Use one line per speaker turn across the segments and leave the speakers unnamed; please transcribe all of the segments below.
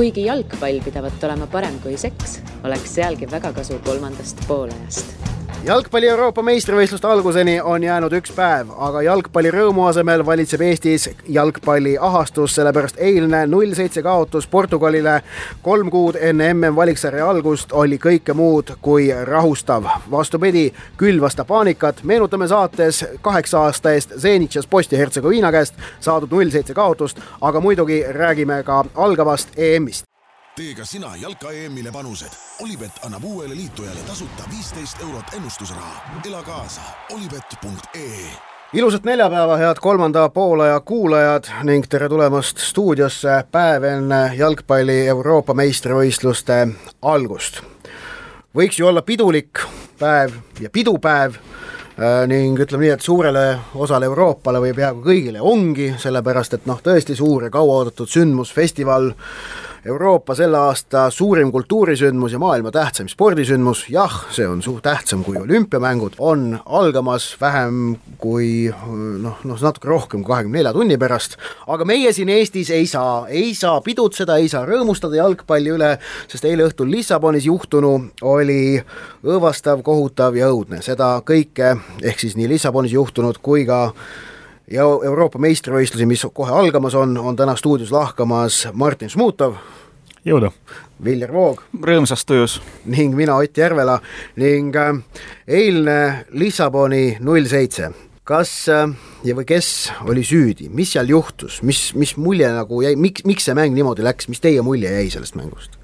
kuigi jalgpall pidavat olema parem kui seks, oleks sealgi väga kasu kolmandast poolajast
jalgpalli Euroopa meistrivõistluste alguseni on jäänud üks päev, aga jalgpalli rõõmu asemel valitseb Eestis jalgpalli ahastus, sellepärast eilne null seitse kaotus Portugalile kolm kuud enne mm valiksarja algust oli kõike muud kui rahustav. vastupidi, külvas ta paanikat, meenutame saates kaheksa aasta eest Zenitšas Bosnia-Hertsegoviina käest saadud null seitse kaotust, aga muidugi räägime ka algavast EM-ist
tee ka sina jalka EM-ile panused. Olipet annab uuele liitujale tasuta viisteist eurot ennustusraha. ela kaasa, olipet.ee
ilusat neljapäeva, head kolmanda poolaja kuulajad ning tere tulemast stuudiosse päev enne jalgpalli Euroopa meistrivõistluste algust. võiks ju olla pidulik päev ja pidupäev äh, ning ütleme nii, et suurele osale Euroopale või peaaegu kõigile ongi, sellepärast et noh, tõesti suur ja kauaoodatud sündmus, festival Euroopa selle aasta suurim kultuurisündmus ja maailma tähtsaim spordisündmus, jah, see on suht tähtsam kui olümpiamängud, on algamas vähem kui noh, noh natuke rohkem kui kahekümne nelja tunni pärast, aga meie siin Eestis ei saa, ei saa pidutseda, ei saa rõõmustada jalgpalli üle, sest eile õhtul Lissabonis juhtunu oli õõvastav, kohutav ja õudne, seda kõike, ehk siis nii Lissabonis juhtunud kui ka ja Euroopa meistrivõistlusi, mis kohe algamas on, on täna stuudios lahkamas Martin Šmutov.
jõudu!
Viljar Voog.
rõõmsas tujus.
ning mina, Ott Järvela ning äh, eilne Lissaboni null seitse kas äh, ja või kes oli süüdi, mis seal juhtus, mis, mis mulje nagu jäi, miks, miks see mäng niimoodi läks, mis teie mulje jäi sellest mängust?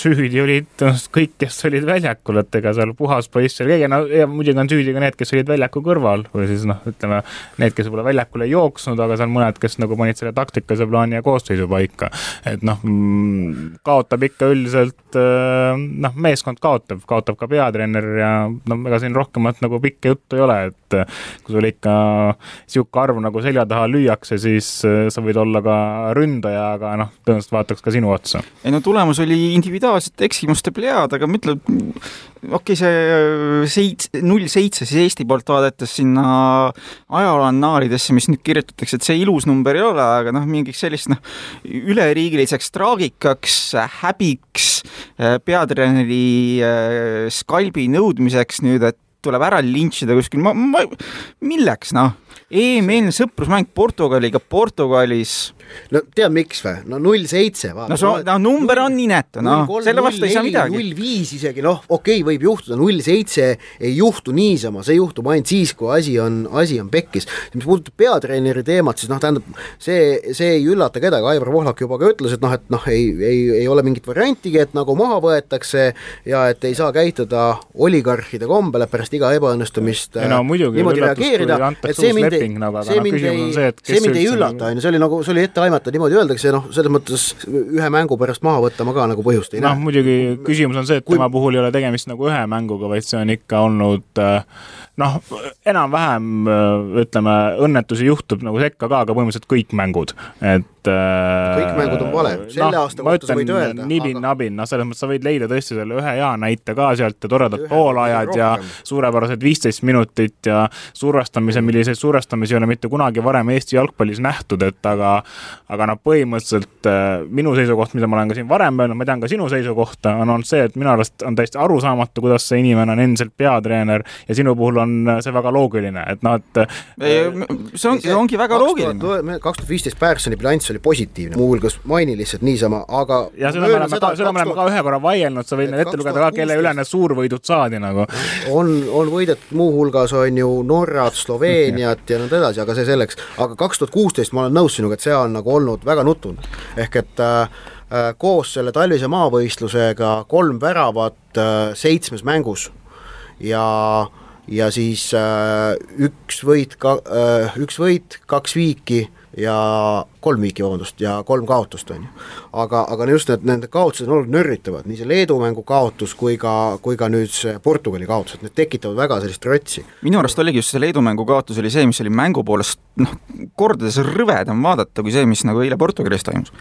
Süüdi olid kõik, kes olid väljakul, et ega seal puhas poiss oli kõige, no ja muidugi on süüdi ka need, kes olid väljaku kõrval või siis noh, ütleme need, kes võib-olla väljakul ei jooksnud, aga seal mõned, kes nagu panid selle taktikalise plaani ja koosseisu paika. et noh, mm, kaotab ikka üldiselt äh, noh, meeskond kaotab, kaotab ka peatreener ja no ega siin rohkemat nagu pikka juttu ei ole, et kui sul ikka sihuke arv nagu selja taha lüüakse, siis äh, sa võid olla ka ründaja, aga noh, tõenäoliselt vaataks ka sinu otsa.
ei no tulemus oli oli individuaalsete eksimuste plejaad, aga ma ütlen, okei okay,, see seits-, null seitse siis Eesti poolt vaadates sinna ajalooannaalidesse, mis nüüd kirjutatakse, et see ilus number ei ole, aga noh, mingiks sellist noh, üleriigiliseks traagikaks, häbiks, peatreeneri äh, skalbi nõudmiseks nüüd, et tuleb ära lintšida kuskil, ma, ma, milleks noh? EM-eelne sõprusmäng Portugaliga Portugalis.
no tead, miks või? no null seitse,
no so, no number on inetu, noh, selle vastu ei saa midagi.
null viis isegi, noh, okei okay,, võib juhtuda, null seitse ei juhtu niisama, see juhtub ainult siis, kui asi on, asi on pekkis. mis puudutab peatreeneri teemat, siis noh, tähendab, see, see ei üllata kedagi, Aivar Pohlak juba ka ütles, et noh, et noh, ei, ei, ei ole mingit variantigi, et nagu maha võetakse ja et ei saa käituda oligarhide kombele pärast iga ebaõnnestumist
no, niimoodi reageerida, et see mind
leping nagu, aga noh, küsimus on see, et see mind ei üllata, on ju, see oli nagu, see oli ette aimata, niimoodi öeldakse, noh, selles mõttes ühe mängu pärast maha võtta ma ka nagu põhjust ei
no, näe. noh, muidugi küsimus on see, et Kui... tema puhul ei ole tegemist nagu ühe mänguga, vaid see on ikka olnud äh, noh, enam-vähem äh, ütleme, õnnetusi juhtub nagu sekka ka, aga põhimõtteliselt kõik mängud, et
kõik mängud on vale, selle no, aasta kohta sa võid öelda.
nibin-nabin aga..., noh, selles mõttes sa võid leida tõesti selle ühe hea näite ka sealt ja toredad poolajad ja suurepärased viisteist minutit ja survestamise, milliseid survestamisi ei ole mitte kunagi varem Eesti jalgpallis nähtud, et aga aga noh, põhimõtteliselt äh, minu seisukoht, mida ma olen ka siin varem öelnud, ma tean ka sinu seisukohta, on olnud see, et minu arust on täiesti arusaamatu, kuidas see inimene on endiselt peatreener ja sinu puhul on see väga loogiline, et noh, et
see ongi, ongi väga loogiline.
kaks tuhat viisteist Pärsoni bilanss oli positiivne, muuhulgas maini lihtsalt niisama, aga
ja seda me oleme ka, seda me oleme ka ühe korra vaielnud, sa võid need ette lugeda ka, kelle üle need suurvõidud saadi nagu.
on, on võidetud muuhulgas on ju Norrat, Sloveeniat ja nõnda edasi, aga see selleks, aga kaks tuhat kuusteist ma olen nõus sinuga, et see on nagu olnud väga nutune, ehk et äh, äh, koos selle talvise maavõistlusega kolm väravat äh, seitsmes mängus. Ja ja siis äh, üks võit ka äh,, üks võit, kaks viiki ja kolm viiki, vabandust, ja kolm kaotust, on ju. aga, aga just need, nende kaotused on olnud nörritavad, nii see Leedu mängu kaotus kui ka, kui ka nüüd see Portugali kaotus, et need tekitavad väga sellist rotsi.
minu arust oligi just see Leedu mängu kaotus oli see, mis oli mängu poolest noh, kordades rõvedam vaadata kui see, mis nagu eile Portugalis toimus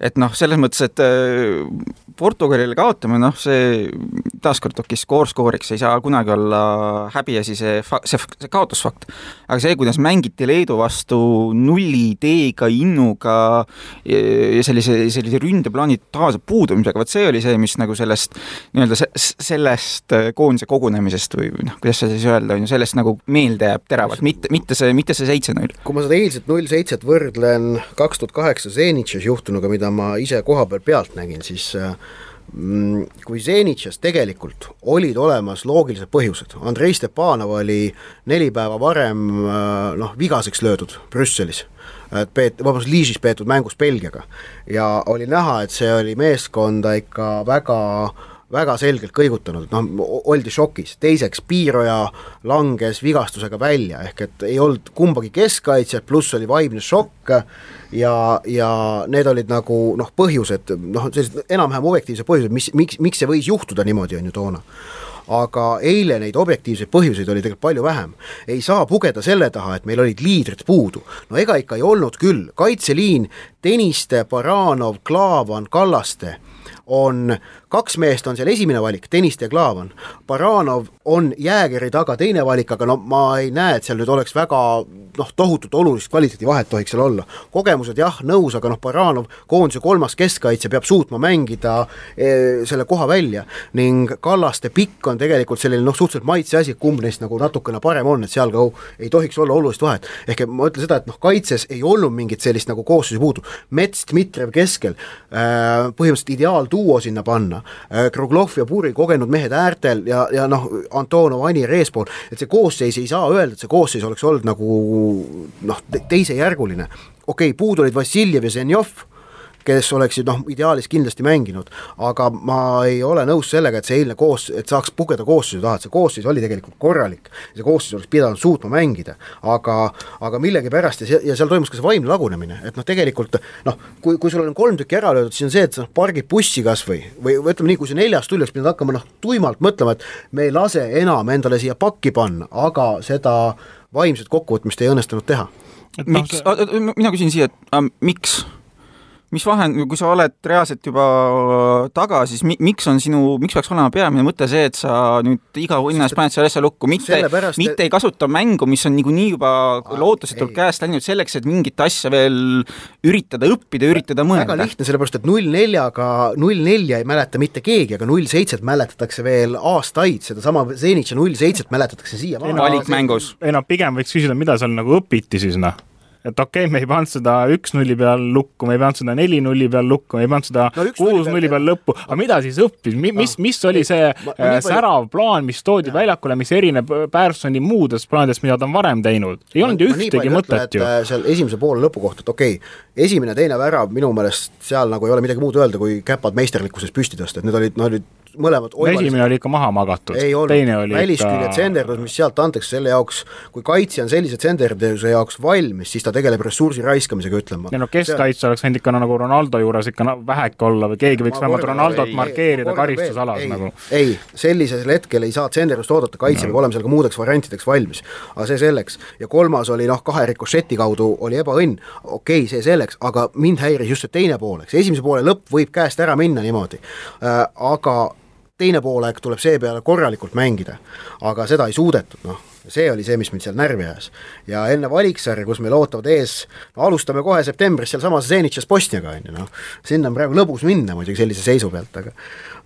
et noh, selles mõttes, et äh, Portugalile kaotame, noh, see taaskord okei, skoor skooriks ei saa kunagi olla häbiasi, see, see, see kaotusfakt. aga see, kuidas mängiti Leedu vastu nulli ideega, innuga ja sellise, sellise ründeplaani totaalse puudumisega, vot see oli see, mis nagu sellest nii-öelda sellest koondise kogunemisest või noh, kuidas seda siis öelda, on ju, sellest nagu meelde jääb teravalt, mitte, mitte see, mitte see seitse-null.
kui ma seda eilset null seitset võrdlen kaks tuhat kaheksa Zenitšis juhtunuga, mida ma ise kohapeal pealt nägin, siis mm, kui Zenitšas tegelikult olid olemas loogilised põhjused, Andrei Stepanov oli neli päeva varem noh, vigaseks löödud Brüsselis et peet-, vabandust, Liižis peetud mängus Belgiaga. Ja oli näha, et see oli meeskonda ikka väga väga selgelt kõigutanud, noh, oldi šokis, teiseks Piiroja langes vigastusega välja, ehk et ei olnud kumbagi keskkaitsjat, pluss oli vaimne šokk ja, ja need olid nagu noh, põhjused, noh, sellised enam-vähem objektiivsed põhjused, mis, miks, miks see võis juhtuda niimoodi, on ju toona aga eile neid objektiivseid põhjuseid oli tegelikult palju vähem. ei saa pugeda selle taha, et meil olid liidrid puudu. no ega ikka ei olnud küll, kaitseliin Tõniste, Baranov, Klaavan, Kallaste on kaks meest on seal esimene valik, Tõniste ja Klaavan. Baranov on Jäägeri taga teine valik, aga no ma ei näe, et seal nüüd oleks väga noh, tohutut olulist kvaliteedivahet tohiks seal olla. kogemused jah, nõus, aga noh, Baranov, koondise kolmas keskkaitse, peab suutma mängida e, selle koha välja ning Kallaste pikk on tegelikult selline noh, suhteliselt maitse asi, kumb neist nagu natukene parem on, et seal ka ei tohiks olla olulist vahet. ehk ma ütlen seda, et noh, kaitses ei olnud mingit sellist nagu koosseisu puudu, Mets, Dmitrijev keskel äh,, põhimõtteliselt ideaalduo sinna panna, äh, Kruglov ja Puri kogenud mehed äärtel ja, ja noh, Antonov, Anir eespool, et see koosseis ei saa öelda, et see koosseis oleks olnud nagu noh, teisejärguline. okei okay,, puudu olid Vassiljev ja Zenjov kes oleksid noh, ideaalis kindlasti mänginud, aga ma ei ole nõus sellega, et see eilne koos, et saaks pugeda koosseisu taha, et see koosseis oli tegelikult korralik. see koosseis oleks pidanud suutma mängida, aga, aga millegipärast ja, ja seal toimus ka see vaimne lagunemine, et noh, tegelikult noh, kui, kui sul on kolm tükki ära löödud, siis on see, et sa noh, pargid bussi kas või, või ütleme nii, kui see neljas tuli, oleks pidanud hakkama noh, tuimalt mõtlema, et me ei lase enam endale siia pakki panna, aga seda vaimset kokkuvõtmist ei õnnestunud teha.
miks no,, mina küsin siia, et äh, miks mis vahe, kui sa oled reaalselt juba taga, siis mi, miks on sinu, miks peaks olema peamine mõte see, et sa nüüd iga hinna eest paned selle asja lukku, mitte, mitte ei kasuta mängu, mis on niikuinii juba lootusetult käest läinud selleks, et mingit asja veel üritada õppida, üritada mõelda.
väga lihtne, sellepärast et null neljaga, null nelja ei mäleta mitte keegi, aga null seitset mäletatakse veel aastaid, sedasama Zenitša null seitset mäletatakse siiamaani.
valikmängus.
ei no pigem võiks küsida, mida seal nagu õpiti siis noh et okei okay,, me ei pannud seda üks-nulli peal lukku, me ei pannud seda neli-nulli peal lukku, me ei pannud seda no, kuus-nulli peal lõppu, aga mida siis õppis, mis, mis oli see ma, ma, äh, särav plaan, mis toodi ja. väljakule, mis erineb Pärsoni muudest plaanidest, mida ta on varem teinud? ei olnud ju ühtegi mõtet ju.
Äh, seal esimese poole lõpu kohta, et okei okay,, esimene, teine värav minu meelest seal nagu ei ole midagi muud öelda, kui käpad meisterlikkuses püsti tõsta, et need olid, need olid mõlemad
esimene oli ikka maha magatud,
teine oli väliskülje ikka... tsenderdus, mis sealt antakse selle jaoks, kui kaitsja on sellise tsenderduse jaoks valmis, siis ta tegeleb ressursi raiskamisega, ütlen ma.
ei no keskkaitse see... oleks võinud ikka no, nagu Ronaldo juures ikka no, väheke olla või keegi võiks vähemalt Ronaldot ei, markeerida karistusalas nagu.
ei, sellisel hetkel ei saa tsenderdust oodata, kaitse no. peab olema seal ka muudeks variantideks valmis. aga see selleks. ja kolmas oli noh, kahe rikošeti kaudu oli ebaõnn, okei okay,, see selleks, aga mind häiris just see teine pool, eks esimese poole lõpp võib käest ära minna niimoodi. Äh,, aga teine poolaeg tuleb seepeale korralikult mängida, aga seda ei suudetud, noh, see oli see, mis mind seal närvi ajas. ja enne valiksarja, kus meil ootavad ees, no alustame kohe septembris sealsamas Zenitšas Bosniaga, on ju, noh, sinna on praegu lõbus minna muidugi sellise seisu pealt, aga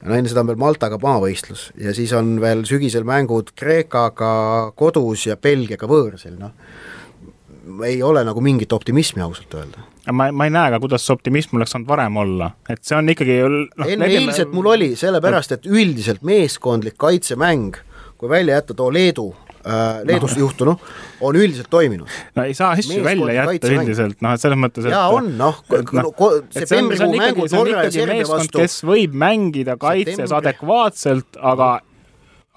no enne seda on veel Maltaga maavõistlus. Ja siis on veel sügisel mängud Kreekaga kodus ja Belgiaga võõrsil, noh, ei ole nagu mingit optimismi ausalt öelda.
Ma, ma ei näe ka, kuidas see optimism oleks saanud varem olla, et see on ikkagi
no, enne nägime... eilset mul oli, sellepärast et üldiselt meeskondlik kaitsemäng, kui välja jätta too Leedu äh, Leedus no. juhtunu, on üldiselt toiminud.
no ei saa asju välja jätta üldiselt, noh et selles mõttes, et
jaa, on noh no, no, septembrikuu mängud Norra ja Serbia vastu.
kes võib mängida kaitses adekvaatselt, aga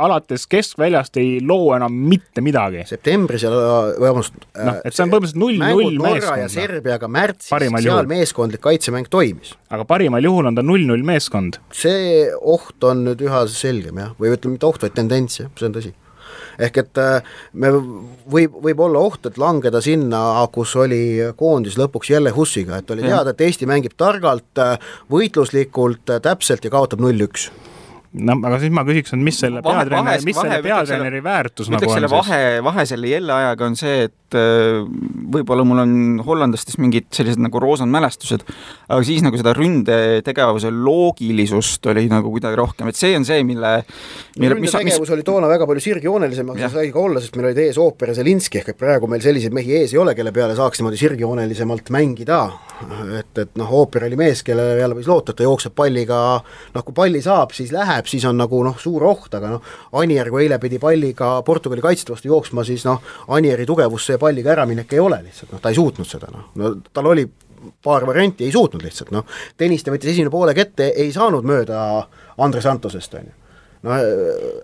alates keskväljast ei loo enam mitte midagi.
septembris ja vabandust
noh, et see on põhimõtteliselt null-null
meeskond. ja Serbiaga märtsis, seal juhul. meeskondlik kaitsemäng toimis.
aga parimal juhul on ta null-null meeskond.
see oht on nüüd üha selgem jah, või ütleme, mitte oht, vaid tendents jah, see on tõsi ehk et äh, me võib, võib olla oht, et langeda sinna, kus oli koondis lõpuks jälle Hussiga, et oli teada, et Eesti mängib targalt, võitluslikult, täpselt ja kaotab null-üks
no aga siis ma küsiks, et mis selle peatreeneri, mis selle peatreeneri väärtus nagu on
selle vahe, vahe selle Jelle ajaga on see, et äh, võib-olla mul on hollandlastest mingid sellised nagu roosad mälestused, aga siis nagu seda ründetegevuse loogilisust oli nagu kuidagi rohkem, et see on see, mille,
mille ründetegevus mis... oli toona väga palju sirgjoonelisem, aga see sai ka olla, sest meil olid ees Ooper ja Zelinski, ehk et praegu meil selliseid mehi ees ei ole, kelle peale saaks niimoodi sirgjoonelisemalt mängida. et, et noh, Ooper oli mees, kellele jälle võis loota, et ta jookseb palliga, noh kui palli saab, siis läheb, läheb, siis on nagu noh, suur oht, aga noh, Anier, kui eile pidi palliga Portugali kaitste vastu jooksma, siis noh, Anieri tugevus see palliga äraminek ei ole lihtsalt, noh ta ei suutnud seda, noh, no tal oli paar varianti, ei suutnud lihtsalt, noh, Tõniste võttis esimene poole kätte, ei saanud mööda Andres Antosest, on ju no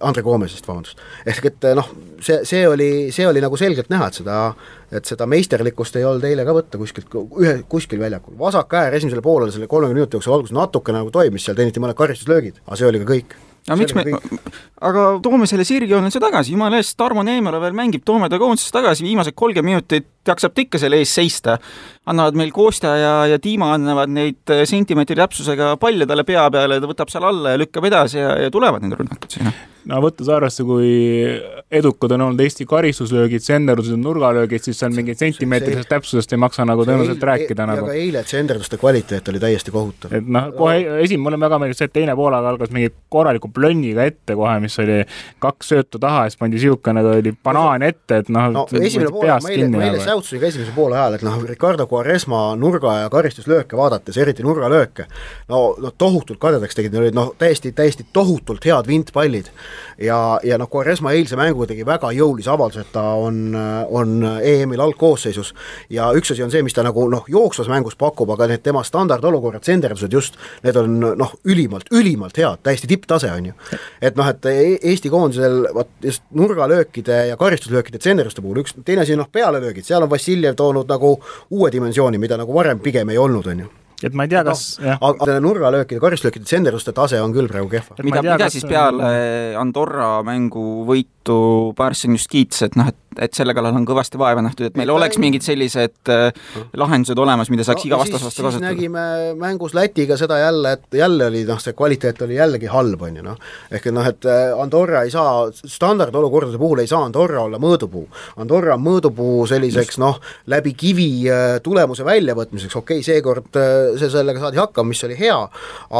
Andre Koomesest, vabandust. ehk et noh, see, see oli, see oli nagu selgelt näha, et seda, et seda meisterlikkust ei olnud eile ka võtta kuskilt, ühe, kuskil väljakul. vasak äär esimesele poolele selle kolmekümne minuti jooksul alguses natuke nagu toimis, seal teeniti mõned karistuslöögid, aga see oli ka kõik
aga miks me, aga toome selle sirgjoonelise tagasi, jumala eest, Tarmo Neemela veel mängib, toome ta koondisesse tagasi, viimased kolmkümmend minutit jaksab ta ikka selle ees seista. annavad meil Kostja ja, ja Dima annavad neid äh, sentimeetri täpsusega palle talle pea peale, ta võtab seal alla ja lükkab edasi ja, ja tulevad need rünnakud sinna
no võttes arvesse, kui edukad on olnud Eesti karistuslöögid, senderdused, nurgalöögid, siis seal mingit sentimeetrisest täpsusest ei maksa nagu tõenäoliselt rääkida
e
nagu.
ja ka eile senderduste kvaliteet oli täiesti kohutav.
et noh, kohe esim-, mulle väga meeldis see, et teine poolaga algas mingi korraliku plönniga ette kohe, mis oli kaks söötu taha ja siis pandi niisugune, oli banaan ette, et noh
no, esimene pool, ma eile, ma eile säutsusin ka esimese poole ajal, et noh, Ricardo Quaresma nurga ja karistuslööke vaadates, eriti nurgalööke, no, no tohutult kadedaks tegid, need olid noh, täiesti, täiesti tohutult head vintpallid ja, ja noh, Quaresma eilse mänguga tegi väga jõulise avalduse, et ta on, on EM-il algkoosseisus ja üks asi on see, mis ta nagu noh, jooksvas mängus pakub, aga need tema standardolukorrad, senderdused just, need on noh, ülimalt, ülimalt head, täiesti tipptase, on ju. et noh, et e-, Eesti koondisel vot just nurgalöökide ja karistuslöökide tsenderduste puhul üks, teine asi on noh, pealelöögid, seal on Vassiljev toonud nagu uue dimensiooni, mida nagu varem pigem ei olnud, on ju
et ma ei tea, kas
no, aga nurgalöökide, karistuslöökide tsenderduste tase on küll praegu kehva.
mida, mida kas... siis peale Andorra mängu võitu Barson just kiitis, et noh, et et selle kallal on kõvasti vaeva nähtud, et meil oleks mingid sellised äh, lahendused olemas, mida saaks no, iga vastas vastu kasutada.
nägime mängus Lätiga seda jälle, et jälle oli noh, see kvaliteet oli jällegi halb, on ju noh. ehk et noh, et äh, Andorra ei saa, standardolukordade puhul ei saa Andorra olla mõõdupuu. Andorra on mõõdupuu selliseks noh, läbi kivi äh, tulemuse väljavõtmiseks, okei okay,, seekord see, sellega saadi hakkama, mis oli hea,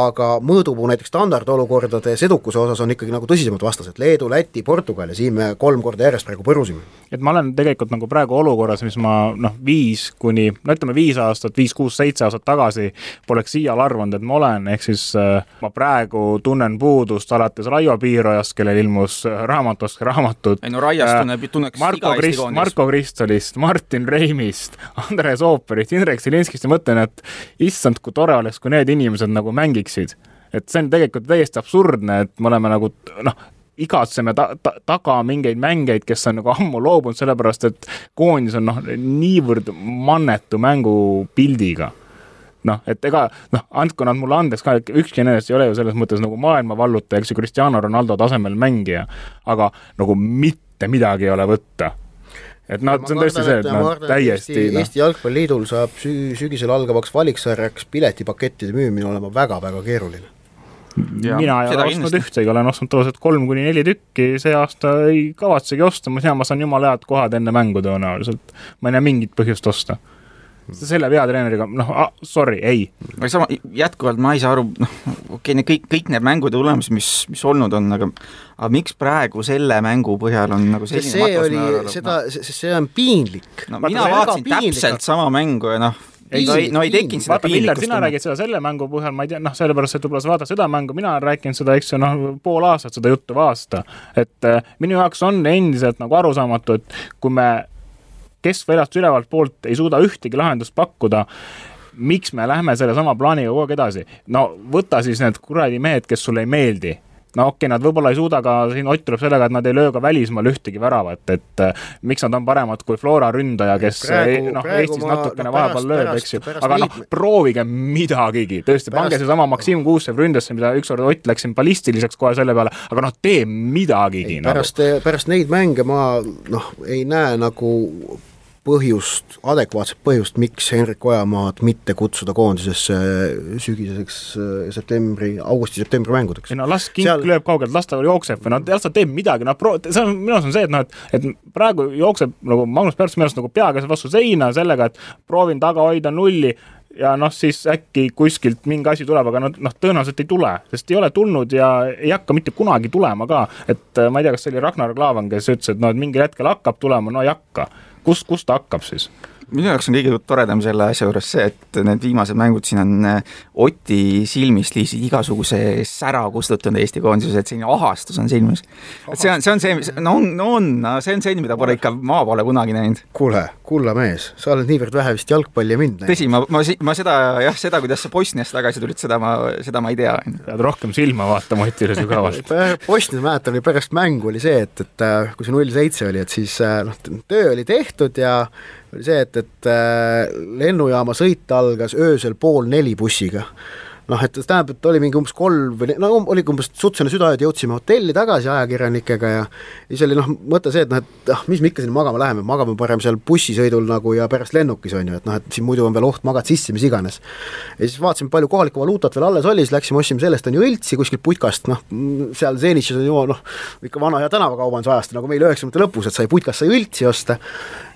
aga mõõdupuu näiteks standardolukordades edukuse osas on ikkagi nagu tõsisemad vastased, Leedu, Läti, Portugal ja siin me kolm korda järjest praegu põrusime
et ma olen tegelikult nagu praegu olukorras, mis ma noh, viis kuni, no ütleme, viis aastat, viis, kuus, seitse aastat tagasi poleks iial arvanud, et ma olen, ehk siis äh, ma praegu tunnen puudust alates Raivo Piirojast, kellel ilmus äh, raamatust raamatud.
ei no Raiast äh, tunneb, tunneks
Marko iga Krist, Marko Kristolist, Martin Reimist, Andres Ooperist, Indrek Silinskist ja mõtlen, et issand, kui tore oleks, kui need inimesed nagu mängiksid et see on tegelikult täiesti absurdne, et me oleme nagu noh, igatseme ta, ta, taga mingeid mängeid, kes on nagu ammu loobunud, sellepärast et koondis on noh, niivõrd mannetu mängupildiga. Noh, et ega noh, andku nad mulle andeks ka, ükski nendest ei ole ju selles mõttes nagu maailma vallutaja, eks ju, Cristiano Ronaldo tasemel mängija, aga nagu mitte midagi ei ole võtta. Et noh, see on tõesti see, et noh, täiesti
Eesti, no. Eesti Jalgpalliliidul saab süü-, sügisel algavaks valiksarjaks piletipakettide müümine olema väga-väga keeruline
mina ei ole ostnud ühtegi, olen ostnud tavaliselt kolm kuni neli tükki, see aasta ei kavatsegi osta, ma tean, ma saan jumala head kohad enne mängu tõenäoliselt. ma ei näe mingit põhjust osta selle peatreeneriga, noh, sorry, ei.
aga sama, jätkuvalt ma ei saa aru, noh, okei okay,, need kõik, kõik need mängude tulemused, mis, mis olnud on, aga aga miks praegu selle mängu põhjal on nagu selline
see oli, seda, see on piinlik.
no mina vaatasin täpselt sama mängu ja noh, ei, no ei, no ei tekkinud seda
piinlikkust. sina räägid seda selle mängu põhjal, ma ei tea, noh, sellepärast, et võib-olla sa vaatad seda mängu, mina olen rääkinud seda, eks ju, noh, pool aastat seda juttu või aasta. et äh, minu jaoks on endiselt nagu arusaamatu, et kui me keskväljast ülevalt poolt ei suuda ühtegi lahendust pakkuda, miks me lähme sellesama plaaniga kogu aeg edasi? no võta siis need kuradi mehed, kes sulle ei meeldi no okei okay,, nad võib-olla ei suuda ka, siin Ott tuleb sellega, et nad ei löö ka välismaal ühtegi väravat, et äh, miks nad on paremad kui Flora ründaja, kes noh, Eestis natukene no, vahepeal lööb, eks ju, aga noh, proovige midagigi, tõesti, pange seesama Maksim Kuusev ründasse, mida ükskord Ott läks siin ballistiliseks kohe selle peale, aga noh, tee midagigi.
pärast nagu., pärast neid mänge ma noh, ei näe nagu põhjust, adekvaatset põhjust, miks Henrik Ojamaad mitte kutsuda koondisesse sügiseseks äh, septembri, augusti-septembri mängudeks.
ei no las kink Seal... lööb kaugelt, las ta jookseb või noh, las ta teeb midagi, noh pro-, see on, minu arust on see, et noh, et et praegu jookseb nagu Magnus Pärs minu arust nagu peaga vastu seina sellega, et proovin taga hoida nulli ja noh, siis äkki kuskilt mingi asi tuleb, aga noh, noh, tõenäoliselt ei tule, sest ei ole tulnud ja ei hakka mitte kunagi tulema ka. et äh, ma ei tea, kas see oli Ragnar Klavan, kes ütles, et noh, et mingil hetkel hakkab tulema, no ei hakka kust, kust hakkab siis?
Minu jaoks on kõige toredam selle asja juures see, et need viimased mängud siin on äh, Oti silmist lihtsalt igasuguse sära kustutanud Eesti koondises, et selline ahastus on silmis. et see on, see on see, mis, no on, no on, see on see, mida pole ikka maa pole kunagi näinud.
kuule, kulla mees, sa oled niivõrd vähe vist jalgpalli mind
näinud. tõsi, ma, ma, ma seda jah, seda, kuidas sa Bosniast tagasi tulid, seda ma, seda ma ei tea.
pead rohkem silma vaatama Otile sügavalt
Bosnias mäletan, oli pärast mängu oli see, et, et äh, kui see null seitse oli, et siis äh, noh, töö oli tehtud ja oli see, et, et äh, lennujaama sõit algas öösel pool neli bussiga noh, et tähendab, et oli mingi umbes kolm või no oligi umbes sutsene südaööd, jõudsime hotelli tagasi ajakirjanikega ja siis oli noh, mõte see, et noh, et ah, mis me ikka sinna magama läheme, magame parem seal bussisõidul nagu ja pärast lennukis on ju, et noh, et siin muidu on veel oht, magad sisse, mis iganes. ja siis vaatasime, palju kohalikku valuutat veel alles oli, siis läksime, ostsime sellest on ju õltsi kuskilt putkast, noh, seal Zenitšis on ju noh, ikka vana hea tänavakaubanduse ajast nagu meil üheksakümnendate lõpus, et sai putkast sai õltsi osta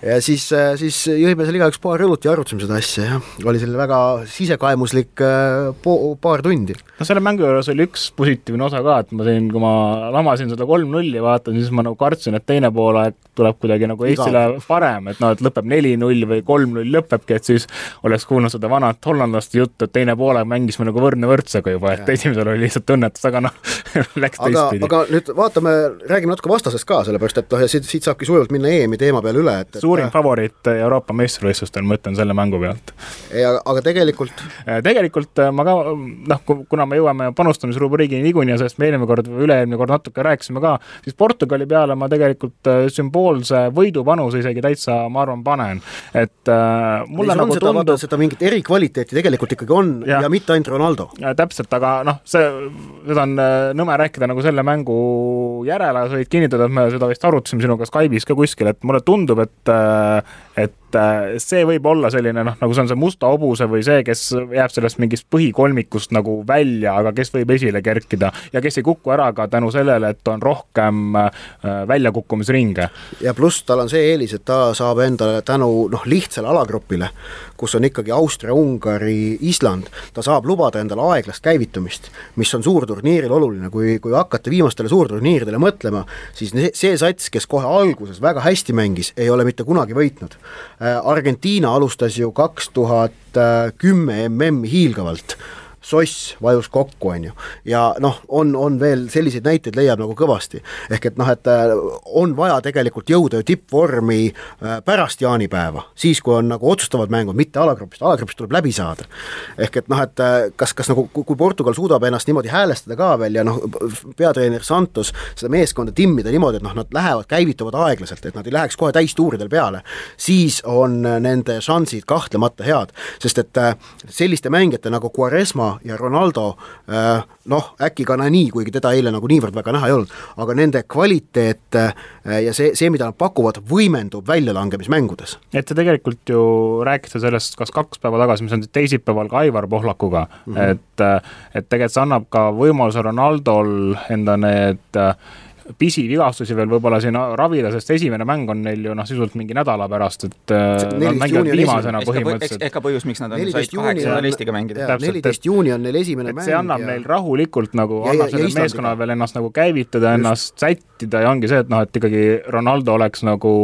ja siis, siis jõime seal igaüks paar õlut ja arutasime seda asja ja oli selline väga sisekaemuslik äh, po-, paar tundi.
no selle mängu juures oli üks positiivne osa ka, et ma siin, kui ma lamasin seda kolm-nulli vaatan, siis ma nagu kartsin, et teine poolaeg tuleb kuidagi nagu Eestile Iga. parem, et noh, et lõpeb neli-null või kolm-null lõpebki, et siis oleks kuulnud seda vanat hollandlaste juttu, et teine poolaeg mängisime nagu võrdne võrdsega juba, et esimesel oli lihtsalt õnnetus, aga noh läks teistpidi.
aga nüüd vaatame, räägime natuke vastasest ka, sellepärast et noh, ja siit, siit saabki sujuvalt minna EM-i teema peale üle, et, et
suurim favoriit Euroopa meistrivõistlustel, ma ütlen selle mängu pealt.
aga tegelikult?
tegelikult ma ka noh, kuna me jõuame panustamisrubriigini niikuinii sellest me eelmine kord või üle-eelmine kord natuke rääkisime ka, siis Portugali peale ma tegelikult äh, sümboolse võidupanuse isegi täitsa, ma arvan, panen. et äh, mulle nagu
seda, tundub seda mingit erikvaliteeti tegelikult ikkagi on ja, ja mitte ainult Ronaldo.
täpselt, aga noh, see, seda on äh, nõme rääkida nagu selle mängu järele, sa võid kinnitada, et me seda vist arutasime sinuga Skype'is ka kuskil, et mulle tundub, et äh, et äh, see võib olla selline noh, nagu see on see musta hobuse või see, kes jääb sellest mingist põhikolmikust nagu välja, aga kes võib esile kerkida ja kes ei kuku ära ka tänu sellele, et on rohkem äh, väljakukkumisringe.
ja pluss tal on see eelis, et ta saab endale tänu noh, lihtsale alagrupile, kus on ikkagi Austria, Ungari, Island, ta saab lubada endale aeglast käivitumist, mis on suurturniiril oluline, kui, kui hakata viimastele suurturniiridele mõtlema, siis see sats, kes kohe alguses väga hästi mängis, ei ole mitte kunagi võitnud Argentiina alustas ju kaks tuhat kümme MM-i hiilgavalt soss vajus kokku, on ju. ja noh, on, on veel selliseid näiteid leiab nagu kõvasti. ehk et noh, et äh, on vaja tegelikult jõuda ju tippvormi äh, pärast jaanipäeva, siis kui on nagu otsustavad mängud, mitte alagrupist, alagrupist tuleb läbi saada. ehk et noh, et äh, kas, kas nagu, kui Portugal suudab ennast niimoodi häälestada ka veel ja noh, peatreener Santos seda meeskonda timmida niimoodi, et noh, nad lähevad, käivituvad aeglaselt, et nad ei läheks kohe täistuuridel peale, siis on nende šansid kahtlemata head, sest et selliste mängijate nagu Quaresma ja Ronaldo äh, noh, äkki ka nii, kuigi teda eile nagu niivõrd väga näha ei olnud, aga nende kvaliteet äh, ja see, see, mida nad pakuvad, võimendub väljalangemismängudes.
et sa tegelikult ju rääkisid sellest kas kaks päeva tagasi, mis on teisipäeval ka Aivar Pohlakuga mm, -hmm. et et tegelikult see annab ka võimaluse Ronaldol enda need pisivigastusi veel võib-olla siin ravida, sest esimene mäng on neil ju noh, sisuliselt mingi nädala pärast, et äh, nad mängivad viimasena põhimõtteliselt.
ehk ka põhjus, miks nad on said kaheksa-neljastiga mängida.
neliteist juuni on neil esimene mäng.
see annab ja... neil rahulikult nagu, annab sellele meeskonnale veel ennast nagu käivitada, ennast sättida ja ongi see, et noh, et ikkagi Ronaldo oleks nagu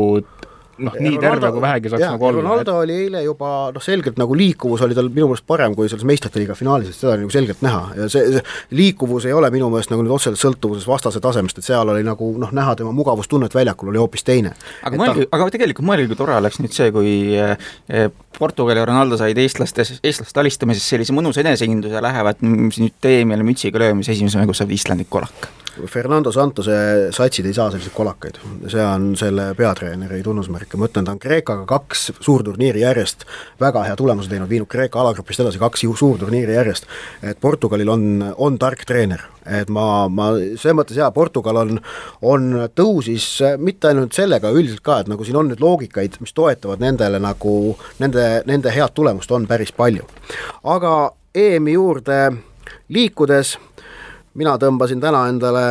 noh, nii Ronaldo, terve kui vähegi saaks nagu olla.
Ronaldo et... oli eile juba noh, selgelt nagu liikuvus oli tal minu meelest parem kui selles meistrite liiga finaalis, et seda oli nagu selgelt näha ja see, see liikuvus ei ole minu meelest nagu nüüd otseselt sõltuvuses vastase tasemest, et seal oli nagu noh, näha tema mugavustunnet väljakul oli hoopis teine.
aga mõelge ta..., aga tegelikult mõelge, kui tore oleks nüüd see, kui eh, Portugal ja Ronaldo said eestlastes, eestlaste alistamises sellise mõnusa enesekindluse ja lähevad nüüd EM-ile mütsiga löömas, esimeses mängus saab Islandit kolak
Fernando Santose satsid ei saa selliseid kolakaid, see on selle peatreeneri tunnusmärk ja ma ütlen, ta on Kreekaga kaks suurturniiri järjest väga hea tulemuse teinud, viinud Kreeka alagrupist edasi kaks suurturniiri järjest. et Portugalil on, on tark treener, et ma, ma selles mõttes jaa, Portugal on, on tõusis mitte ainult sellega, üldiselt ka, et nagu siin on nüüd loogikaid, mis toetavad nendele nagu, nende, nende head tulemust on päris palju. aga EM-i juurde liikudes mina tõmbasin täna endale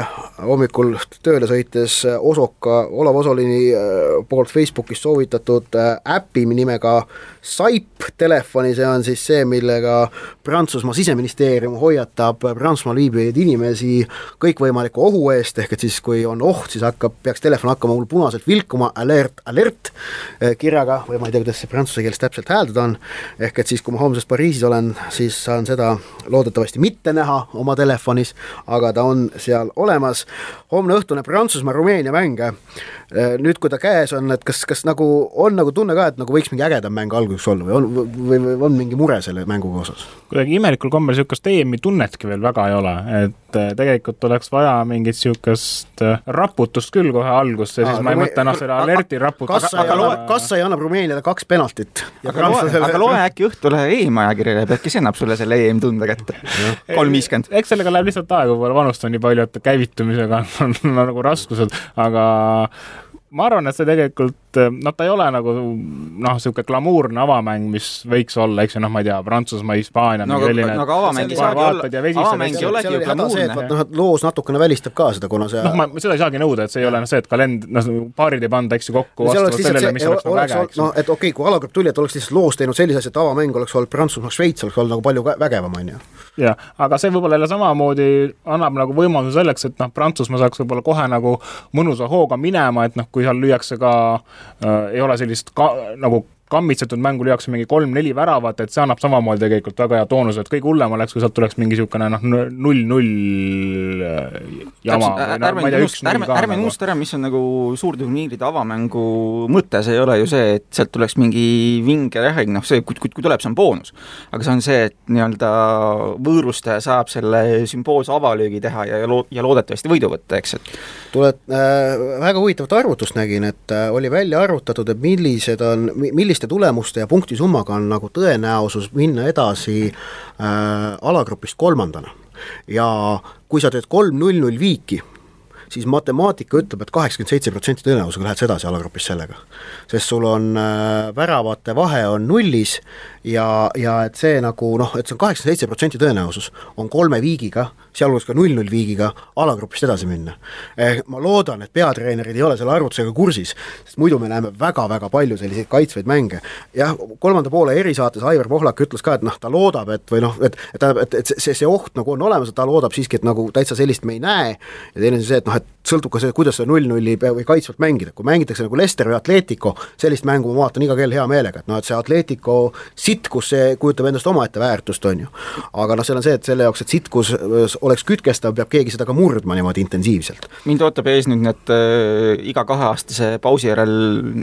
hommikul tööle sõites Osoka, Olav Osolini äh, poolt Facebookis soovitatud äh, äpi nimega Saip telefoni, see on siis see, millega Prantsusmaa siseministeerium hoiatab Prantsusmaal viibivaid inimesi kõikvõimaliku ohu eest, ehk et siis kui on oht, siis hakkab, peaks telefon hakkama mul punaselt vilkuma, alert, alert äh, kirjaga või ma ei tea, kuidas see prantsuse keeles täpselt hääldada on, ehk et siis, kui ma homsest Pariisis olen, siis saan seda loodetavasti mitte näha oma telefonis, aga ta on seal olemas. homne õhtune Prantsusmaa-Rumeenia mäng, nüüd kui ta käes on, et kas, kas nagu on nagu tunne ka, et nagu võiks mingi ägedam mäng alguses olla või on, või, või on mingi mure selle mänguga osas?
kuidagi imelikul kombel niisugust EM-i tunnetki veel väga ei ole, et äh, tegelikult oleks vaja mingit niisugust äh, raputust küll kohe algusse, siis Aa, ma ei mõtle noh, selle alerti raputust.
kas sa ei anna, kas sa ei anna Rumeeniale kaks penaltit?
aga loe, aga loe äkki Õhtulehe EM-ajakirjale, äkki see annab sulle selle EM-tunde kätte. kolm viiskümmend.
eks sellega läheb lihtsalt aega, võib-olla vanust on nii palju, et käivitumisega on, on, on nagu raskused, aga ma arvan, et see tegelikult, noh, ta ei ole nagu noh, niisugune glamuurne avamäng, mis võiks olla, eks ju, noh, ma ei tea, Prantsusmaa, Hispaania
no, selline no aga avamäng ei saagi olla, avamäng ei olegi ju glamuurne.
noh, et loos natukene välistab ka seda, kuna see
noh, ma seda ei saagi nõuda, et see ei ole noh, see, et kalend-, noh, paarid ei panda, eks ju, kokku vastavalt sellele, mis oleks nagu äge, eks
ju. noh, et okei okay,, kui alagrupp tuli, et oleks lihtsalt loos teinud sellise asja, et avamäng oleks olnud Prantsusmaa-Šveits, oleks olnud nagu palju vägevam, on ju.
jah, aga see võib-olla jälle samamoodi annab nagu võimaluse selleks, et noh, Prantsusmaa saaks võib-olla kohe nagu mõnusa hooga minema, et noh, kui seal lüüakse ka äh,, ei ole sellist ka, nagu kammitsetud mängu lüüakse mingi kolm-neli väravat, et see annab samamoodi tegelikult väga hea toonuse, et kõige hullem oleks, kui sealt tuleks mingi niisugune noh, null-null äh, jama.
ärme unustame, ärme, ärme nagu. unusta ära, mis on nagu suurturniiride avamängu mõte, see ei ole ju see, et sealt tuleks mingi vinge rähing, noh see, kui, kui, kui tuleb, see on boonus. aga see on see, et nii-öelda võõrustaja saab selle sümboolse avalöögi teha ja, ja, lo ja loodetavasti võidu võtta, eks, et
tuleb äh,, väga huvitavat arvutust nägin, et äh, oli välja arvutatud, et millised on, milliste tulemuste ja punktisummaga on nagu tõenäosus minna edasi äh, alagrupist kolmandana. ja kui sa teed kolm null null viiki, siis matemaatika ütleb et, et kaheksakümmend seitse protsenti tõenäosusega lähed sa edasi alagrupis sellega. sest sul on äh, väravate vahe on nullis ja, ja et see nagu noh, et see on kaheksakümmend seitse protsenti tõenäosus, on kolme viigiga, sealhulgas ka null-null viigiga, alagrupist edasi minna eh,. ma loodan, et peatreenerid ei ole selle arvutusega kursis, sest muidu me näeme väga-väga palju selliseid kaitsvaid mänge. jah, kolmanda poole erisaates Aivar Pohlak ütles ka, et noh, ta loodab, et või noh, et, et tähendab, et, et see, see oht nagu on olemas, et ta loodab siiski, et nagu täitsa sellist me ei näe, ja teine on see, et noh, et sõltub ka see, kuidas seda null-nulli või kaitsvalt mängida, kui mängitakse nagu Leicester või Atletico, sellist mängu ma vaatan iga kell hea meelega, et noh, et see Atletico sitkus, see kujutab endast omaette väärtust, on ju. aga noh, seal on see, et selle jaoks, et sitkus oleks kütkestav, peab keegi seda ka murdma niimoodi intensiivselt.
mind ootab ees nüüd need äh, iga kaheaastase pausi järel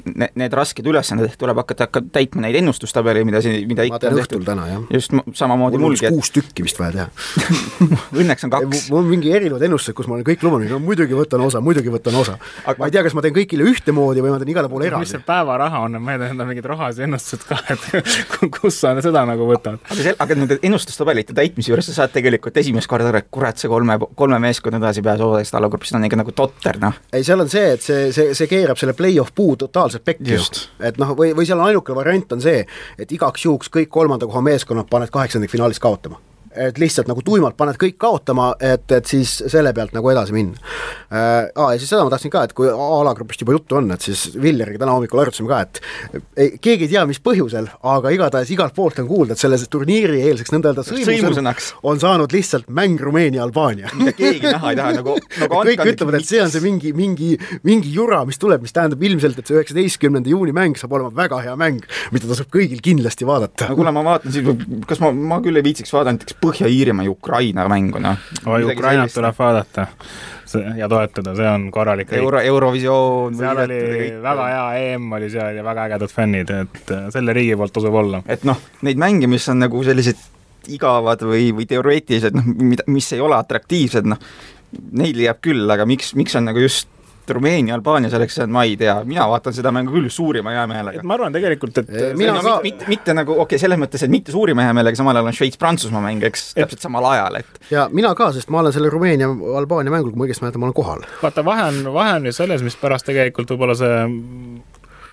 ne, need rasked ülesanded, ehk tuleb hakata, hakata täitma neid ennustustabeli, mida siin, mida
ikka on tehtud. täna, jah.
just samamoodi
mul mulgi, kuus tükki vist vaja teha
Õnneks on kaks.
mul on mingi erinevad ennustused, kus ma olen kõik lubanud, no muidugi võtan osa, muidugi võtan osa aga.... ma ei tea, kas ma teen kõigile ühtemoodi või ma teen igale poole eraldi.
mis see päevaraha on, ma ei tea, need on mingid rahalisi ennustused ka, et kus sa seda nagu võtad.
aga see, aga nende ennustustabelite täitmise juures sa saad tegelikult esimest korda aru, et kurat, see kolme, kolme meeskonna edasipääs ODS alagrupist on ikka nagu totter, noh.
ei, seal on see, et see, see, see keerab selle play-off puu totaalselt pekki. et noh, või, või seal on ainuke variant on see, et igaks juhuks kõik kolmanda koha meeskonnad paned kaheksandikfinaalis kaotama et lihtsalt nagu tuimalt paned kõik kaotama, et, et siis selle pealt nagu edasi minna äh,. Aa, ja siis seda ma tahtsin ka, et kui alagrupist juba juttu on, et siis Villeriga täna hommikul arutasime ka, et ei, keegi ei tea, mis põhjusel, aga igatahes igalt poolt on kuulda, et selle turniiri eelseks nõnda-öelda sõimusõnaks on saanud lihtsalt mäng Rumeenia-Albaania
mida keegi näha ei taha, nagu, nagu
kõik ütlevad, et see on see mingi, mingi, mingi jura, mis tuleb, mis tähendab ilmselt, et see üheksateistkümnenda juuni mäng saab olema väga hea mäng, mida tasub kõigil kindlasti vaadata.
no kuule, ma vaatan siis, kas ma, ma küll ei viitsiks vaadata näiteks Põhja-Iirimaa ja Ukraina mängu, noh.
oi, Ukrainat tuleb vaadata ja toetada, see on korralik
Euro, Eurovisioon.
seal oli väga hea EM oli seal ja väga ägedad fännid, et äh, selle riigi poolt tasub olla.
et noh, neid mänge, mis on nagu sellised igavad või, või teoreetilised, noh, mida, mis ei ole atraktiivsed, noh, neil jääb küll, aga miks, miks on nagu just Rumeenia, Albaania selleks, ma ei tea, mina vaatan seda mängu küll suurima heameelega.
ma arvan tegelikult, et
Eh, mina ka-
mitte, mitte, mitte nagu, okei okay,, selles mõttes, et mitte suurima heameelega, samal ajal on Šveits-Prantsusmaa mäng, eks, täpselt samal ajal, et
ja mina ka, sest ma olen selle Rumeenia-Albaania mängul, kui ma õigesti mäletan, ma olen kohal.
vaata, vahe on, vahe on ju selles, mispärast tegelikult võib-olla see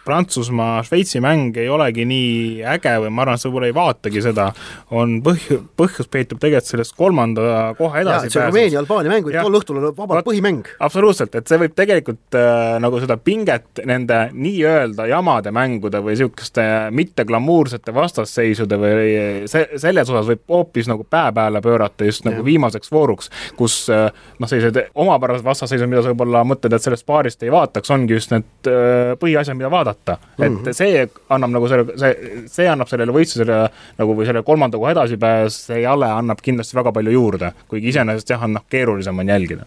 Prantsusmaa-Šveitsi mäng ei olegi nii äge või ma arvan, et sa võib-olla ei vaatagi seda, on põhju, põhjus peitub tegelikult selles kolmanda koha
et see. Rumeenia-Albaania mäng võib tol õhtul olla vabalt põhimäng.
absoluutselt, et see võib tegelikult äh, nagu seda pinget nende nii-öelda jamade mängude või niisuguste mitteglamuursete vastasseisude või see, selles osas võib hoopis nagu pää peale pöörata just nagu
Jah.
viimaseks vooruks, kus äh, noh, sellised omapärased vastasseisud, mida sa võib-olla mõtled, et sellest paarist ei vaataks, ongi just need äh, põhiasjad, mida vaadata mm. -hmm. et see annab nagu selle, see, see annab sellele võistlusele nagu või selle kolmanda koha edasipääs, see jale annab kindlasti väga palju juurde, kuigi iseenesest jah, on noh, keerulisem on jälgida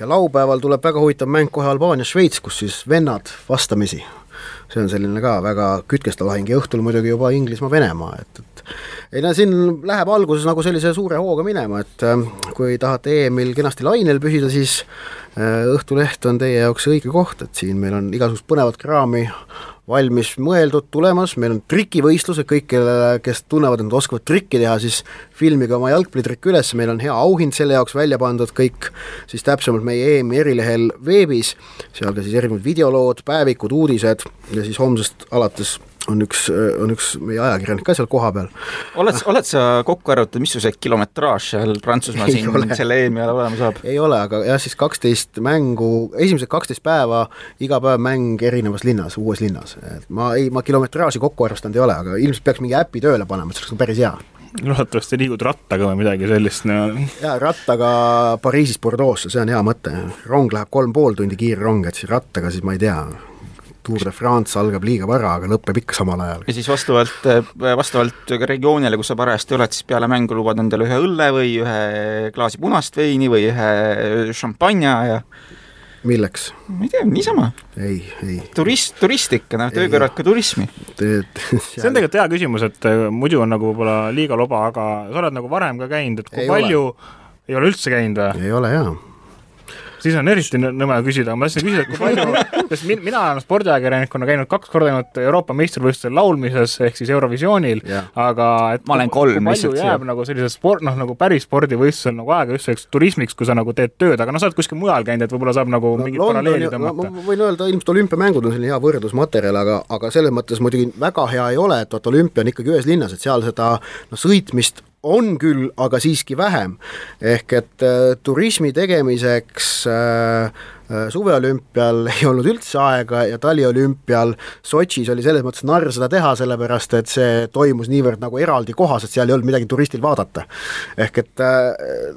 ja laupäeval tuleb väga huvitav mäng kohe Albaania-Šveits, kus siis vennad vastamisi. see on selline ka väga kütkestav lahing ja õhtul muidugi juba Inglismaa-Venemaa, et, et ei no siin läheb alguses nagu sellise suure hooga minema, et äh, kui tahate EM-il kenasti lainel püsida, siis Õhtuleht on teie jaoks õige koht, et siin meil on igasugust põnevat kraami valmis mõeldud tulemas, meil on trikivõistlused, kõik, kellele, kes tunnevad, et nad oskavad trikki teha, siis filmige oma jalgpallitrikk üles, meil on hea auhind selle jaoks välja pandud, kõik siis täpsemalt meie EM-i erilehel veebis, seal ka siis erinevad videolood, päevikud, uudised ja siis homsest alates on üks, on üks meie ajakirjanik ka seal kohapeal.
oled, oled sa kokku arvutanud, missugune kilometraaž seal Prantsusmaa
Ei
siin
ole.
selle EM-i ajal olema saab?
ei ole, aga jah, siis kaksteist mängu, esimesed kaksteist päeva, iga päev mäng erinevas linnas, uues linnas, et ma ei, ma kilometraaži kokku arvestanud ei ole, aga ilmselt peaks mingi äpi tööle panema, et see oleks päris hea.
loodetavasti liigud rattaga või midagi sellist no..
ja rattaga Pariisist Bordeaux'e, see on hea mõte, rong läheb kolm pool tundi kiire rong, et siis rattaga siis ma ei tea, Tour de France algab liiga vara, aga lõpeb ikka samal ajal.
ja siis vastavalt, vastavalt regioonile, kus sa parajasti oled, siis peale mängu lubad endale ühe õlle või ühe klaasi punast veini või ühe šampanja ja
milleks?
ma ei tea, niisama.
ei, ei.
turist, turist ikka, noh, töö kõrvalt ka turismi.
see on tegelikult hea küsimus, et äh, muidu on nagu võib-olla liiga loba, aga sa oled nagu varem ka käinud, et kui
Ei
palju ole. ei ole üldse käinud või?
ei ole hea.
Siis on eriti nõ- nõme küsida, ma tahtsin küsida, kui palju, sest min, mina olen spordiajakirjanikuna käinud kaks korda ainult Euroopa meistrivõistlustel laulmises ehk siis Eurovisioonil
Jah.,
aga et
Ma olen kolm lihtsalt
jääb
siia.
nagu sellises sport, noh nagu päris spordivõistlusel nagu aega just selleks turismiks, kui sa nagu teed tööd, aga noh, sa oled kuskil mujal käinud, et võib-olla saab nagu no, mingit paralleeli
no, ma
tõmmata.
ma võin öelda, ilmselt olümpiamängud on selline hea võrdlusmaterjal, aga, aga selles mõttes muidugi väga hea ei ole, et vaata olümpia on ikkagi ühes linnas, et seal seda noh, sõitmist on küll, aga siiski vähem. ehk et äh, turismi tegemiseks äh, suveolümpial ei olnud üldse aega ja taliolümpial Sotšis oli selles mõttes narr seda teha, sellepärast et see toimus niivõrd nagu eraldi kohas, et seal ei olnud midagi turistil vaadata. ehk et äh,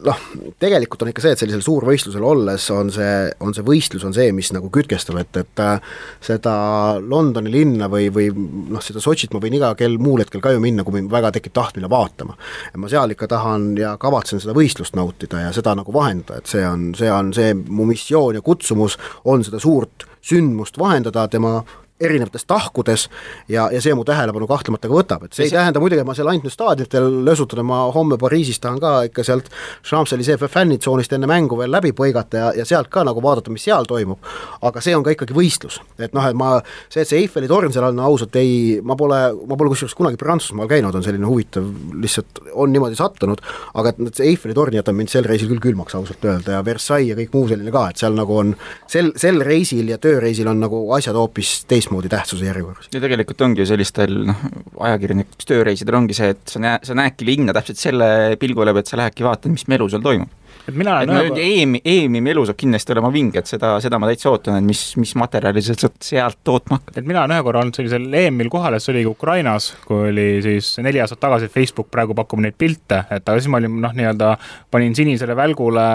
noh, tegelikult on ikka see, et sellisel suurvõistlusel olles on see, on see võistlus, on see, mis nagu kütkestab, et, et äh, seda Londoni linna või, või noh, seda Sotšit ma võin iga kell muul hetkel ka ju minna, kui mind väga tekib tahtmine vaatama. ma seal ikka tahan ja kavatsen seda võistlust nautida ja seda nagu vahendada, et see on, see on see mu missioon ja kutsumus, on seda suurt sündmust vahendada tema erinevates tahkudes ja, ja see mu tähelepanu kahtlemata ka võtab, et see ei tähenda muidugi, et ma seal ainult nüüd staadionitel lösutada, ma homme Pariisis tahan ka ikka sealt Champs-Élysées fännitsoonist enne mängu veel läbi põigata ja, ja sealt ka nagu vaadata, mis seal toimub. aga see on ka ikkagi võistlus, et noh, et ma, see, et see Eiffeli torn seal on, ausalt ei, ma pole, ma pole kusjuures kunagi Prantsusmaal käinud, on selline huvitav, lihtsalt on niimoodi sattunud, aga et see Eiffeli torn jätab mind sel reisil küll külmaks ausalt öelda ja Versailles ja kõik muu selline ka, et seal nagu on sel, sel reisil ja tööreisil on nagu asjad hoopis teistmoodi tähtsuse järjekorras.
ja tegelikult ongi ju sellistel noh, ajakirjanikuks tööreisidel ongi see, et sa näe-, sa näedki linna täpselt selle pilgu läbi, et sa lähedki vaatad, mis melu seal toimub.
Et mina
et
olen
no EM-i, EM-i melu saab kindlasti olema vinge, et seda, seda ma täitsa ootan, et mis, mis materjali sa sealt- sealt tootma hakkad.
et mina olen ühe korra olnud sellisel EM-il kohal, et see oli Ukrainas, kui oli siis neli aastat tagasi, Facebook praegu pakub neid pilte, et aga siis ma olin noh, nii-öelda panin sinisele välgule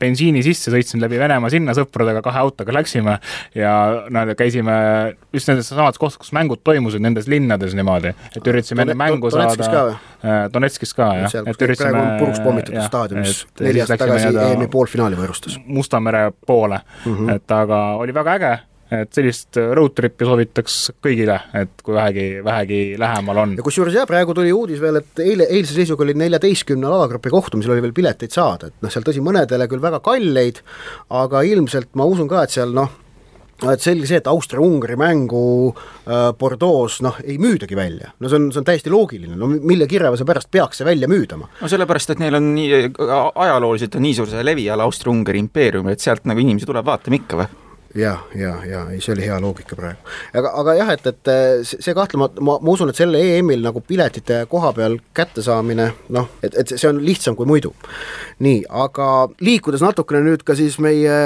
bensiini sisse, sõitsin läbi Venemaa sinna sõpradega, kahe autoga läksime ja no käisime just nendes samades kohtades, kus mängud toimusid, nendes linnades niimoodi, et üritasime enne mängu
Donetskis
saada.
ka või?
Donetskis ka, jah.
kus kõik praegu on puruks pommitatud staadion, mis neli aastat tagasi EM-i poolfinaali võõrustas.
Musta mere poole mm. -hmm. et aga oli väga äge et sellist road trip'i soovitaks kõigile, et kui vähegi, vähegi lähemal on.
ja kusjuures jah, praegu tuli uudis veel, et eile, eilse seisuga oli neljateistkümnel alagrupi kohtumisel oli veel pileteid saada, et noh, seal tõsi, mõnedele küll väga kalleid, aga ilmselt ma usun ka, et seal noh, et selge see, et Austria-Ungari mängu äh, Bordeaux noh, ei müüdagi välja, no see on, see on täiesti loogiline, no mille kirjavase pärast peaks see välja müüdama?
no sellepärast, et neil on nii, ajalooliselt on nii suur see leviala Austria-Ungari impeerium, et sealt nagu inimesi tuleb vaatama ikka või?
Jah, ja, ja ei, see oli hea loogika praegu. aga, aga jah, et, et see kahtlemata, ma, ma usun, et selle EM-il nagu piletite koha peal kättesaamine noh, et, et see on lihtsam kui muidu. nii, aga liikudes natukene nüüd ka siis meie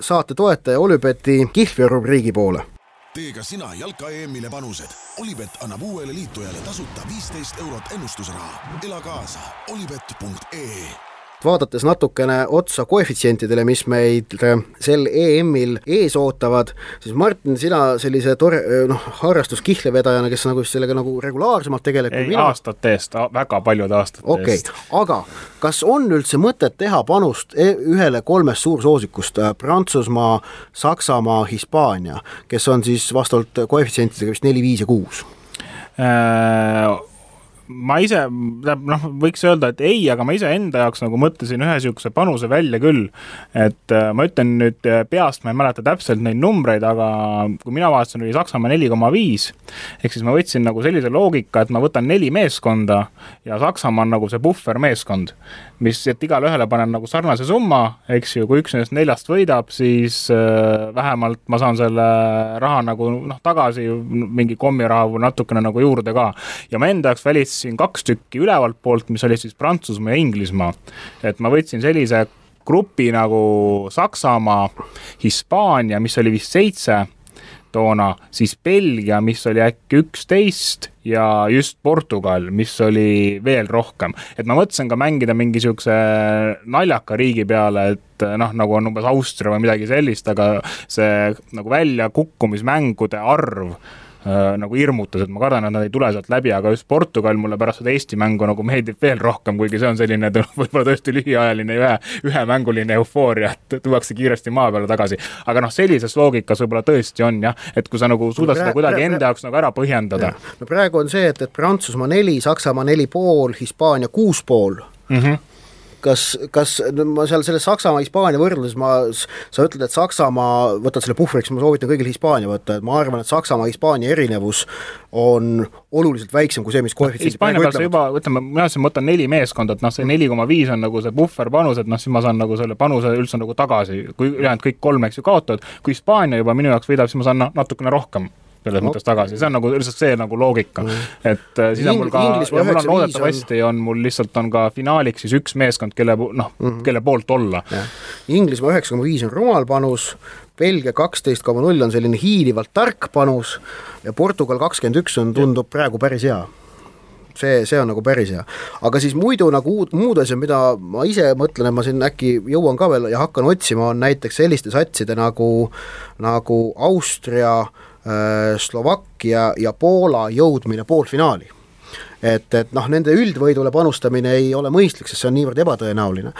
saate toetaja Olübeti kihlveorubriigi poole
tee ka sina jalka EM-ile panused. Olipet annab uuele liitujale tasuta viisteist eurot ennustusraha. ela kaasa, olipet.ee
vaadates natukene otsa koefitsientidele, mis meid äh, sel EM-il ees ootavad, siis Martin, sina sellise tore äh, noh, harrastuskihlvevedajana, kes nagu sellega nagu regulaarsemalt tegeleb
ei mina..., aastate eest, väga paljude aastate
okay. eest. aga kas on üldse mõtet teha panust e-, ühele kolmest suursoosikust, äh, Prantsusmaa, Saksamaa, Hispaania, kes on siis vastavalt koefitsientidega vist neli, viis ja kuus?
Ma ise, tähendab noh, võiks öelda, et ei, aga ma iseenda jaoks nagu mõtlesin ühe niisuguse panuse välja küll. et äh, ma ütlen nüüd äh, peast, ma ei mäleta täpselt neid numbreid, aga kui mina vaatasin, oli Saksamaa neli koma viis. ehk siis ma võtsin nagu sellise loogika, et ma võtan neli meeskonda ja Saksamaa on nagu see puhvermeeskond, mis, et igale ühele panen nagu sarnase summa, eks ju, kui üks nendest neljast võidab, siis äh, vähemalt ma saan selle raha nagu noh, tagasi mingi kommiraha või natukene nagu juurde ka. ja ma enda jaoks välistasin kaks tükki ülevalt poolt, mis olid siis Prantsusmaa ja Inglismaa. et ma võtsin sellise grupi nagu Saksamaa, Hispaania, mis oli vist seitse toona, siis Belgia, mis oli äkki üksteist ja just Portugal, mis oli veel rohkem. et ma mõtlesin ka mängida mingi niisuguse naljaka riigi peale, et noh, nagu on umbes Austria või midagi sellist, aga see nagu väljakukkumismängude arv nagu hirmutas, et ma kardan, et nad ei tule sealt läbi, aga just Portugal mulle pärast seda Eesti mängu nagu meeldib veel rohkem, kuigi see on selline võib-olla tõesti lühiajaline ühe, ühemänguline eufooria, et tuuakse kiiresti maa peale tagasi. aga noh, sellises loogikas võib-olla tõesti on jah, et kui sa nagu suudad seda kuidagi enda jaoks nagu ära põhjendada.
no praegu on see, et, et Prantsusmaa neli, Saksamaa neli pool, Hispaania kuus pool mm. -hmm kas, kas ma seal selles Saksamaa-Hispaania võrdluses ma, sa ütled, et Saksamaa, võtad selle puhvriks, ma soovitan kõigil Hispaania võtta, et ma arvan, et Saksamaa-Hispaania erinevus on oluliselt väiksem kui see, mis koefitsiendid
Hispaania peal sa juba, ütleme, mina siin mõtlen neli meeskonda, et noh, see neli koma viis on nagu see puhverpanus, et noh, siis ma saan nagu selle panuse üldse nagu tagasi, kui ülejäänud kõik kolm, eks ju, kaotavad, kui Hispaania juba minu jaoks võidab, siis ma saan natukene rohkem selles no. mõttes tagasi, see on nagu lihtsalt see nagu loogika mm.. et äh, siis on mul ka, ja mul on loodetavasti on... on mul lihtsalt on ka finaaliks siis üks meeskond, kelle noh mm -hmm., kelle poolt olla.
Inglismaa üheksa koma viis on rumal panus, Belgia kaksteist koma null on selline hiilivalt tark panus ja Portugal kakskümmend üks on, tundub praegu päris hea see, see on nagu päris hea. aga siis muidu nagu uud, muud asjad, mida ma ise mõtlen, et ma siin äkki jõuan ka veel ja hakkan otsima, on näiteks selliste satside nagu, nagu Austria äh, Äh, Slovakkia ja Poola jõudmine poolfinaali et, et noh, nende üldvõidule panustamine ei ole mõistlik, sest see on niivõrd ebatõenäoline.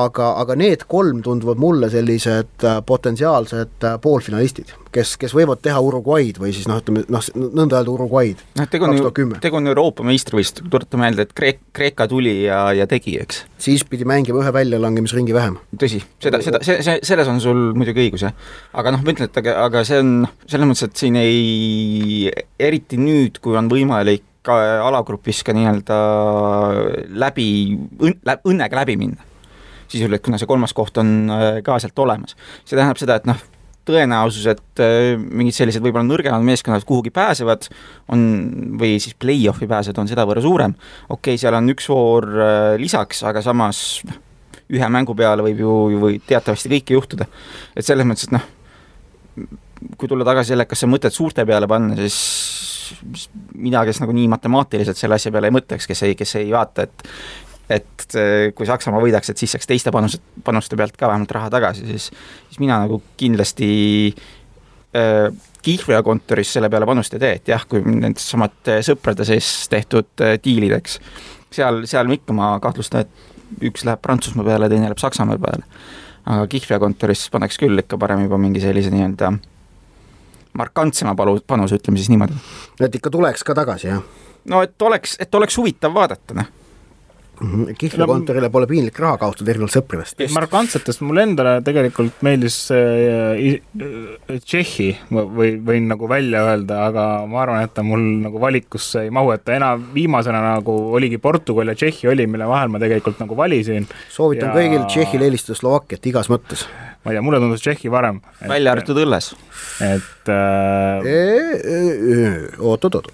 aga, aga need kolm tunduvad mulle sellised äh, potentsiaalsed äh, poolfinalistid, kes, kes võivad teha Uruguay'd või siis noh, ütleme noh, nõnda öelda Uruguay'd.
noh, tegu on ju, tegu on Euroopa meistrivõistlusega, tuleta meelde, et Kreek-, Kreeka tuli ja, ja tegi, eks.
siis pidi mängima ühe väljalangemisringi vähem.
tõsi, seda, seda, see, see, selles on sul muidugi õigus, jah. aga noh, ma ütlen, et aga, aga see on selles mõttes, et siin ei, eriti nüüd, kui on võimalik ka alagrupis ka nii-öelda läbi, õnnega läbi minna. sisuliselt, kuna see kolmas koht on äh, ka sealt olemas. see tähendab seda, et noh, tõenäosus, et äh, mingid sellised võib-olla nõrgemad meeskonnad kuhugi pääsevad, on, või siis play-off'i pääsevad, on sedavõrra suurem. okei okay,, seal on üks voor äh, lisaks, aga samas noh, ühe mängu peale võib ju, või teatavasti kõike juhtuda. et selles mõttes, et noh, kui tulla tagasi selle, kas see mõtet suurte peale panna, siis mina, kes nagu nii matemaatiliselt selle asja peale ei mõtleks, kes ei, kes ei vaata, et et kui Saksamaa võidaks, et siis saaks teiste panused, panuste pealt ka vähemalt raha tagasi, siis siis mina nagu kindlasti äh, Kihlvea kontoris selle peale panust ei tee, et jah, kui need samad sõprade sees tehtud äh, diilid, eks, seal, seal ikka ma kahtlustan, et üks läheb Prantsusmaa peale, teine läheb Saksamaa peale. aga Kihlvea kontoris paneks küll ikka parem juba mingi sellise nii-öelda markantsema palu, panuse, ütleme siis niimoodi.
et ikka tuleks ka tagasi, jah?
no et oleks, et oleks huvitav vaadata, noh
Mhm. Kihla kontorile pole piinlik raha kaotada erinevalt sõpradest.
markantsetest mulle endale tegelikult meeldis äh, Tšehhi, või võin nagu välja öelda, aga ma arvan, et ta mul nagu valikusse ei mahu, et ta enam viimasena nagu oligi Portugal ja Tšehhi oli, mille vahel ma tegelikult nagu valisin.
soovitan ja... kõigil Tšehhile eelistada Slovakkiat igas mõttes.
Ma ei tea, mulle tundus Tšehhi parem.
välja arvatud õlles.
et äh....
oot-oot-oot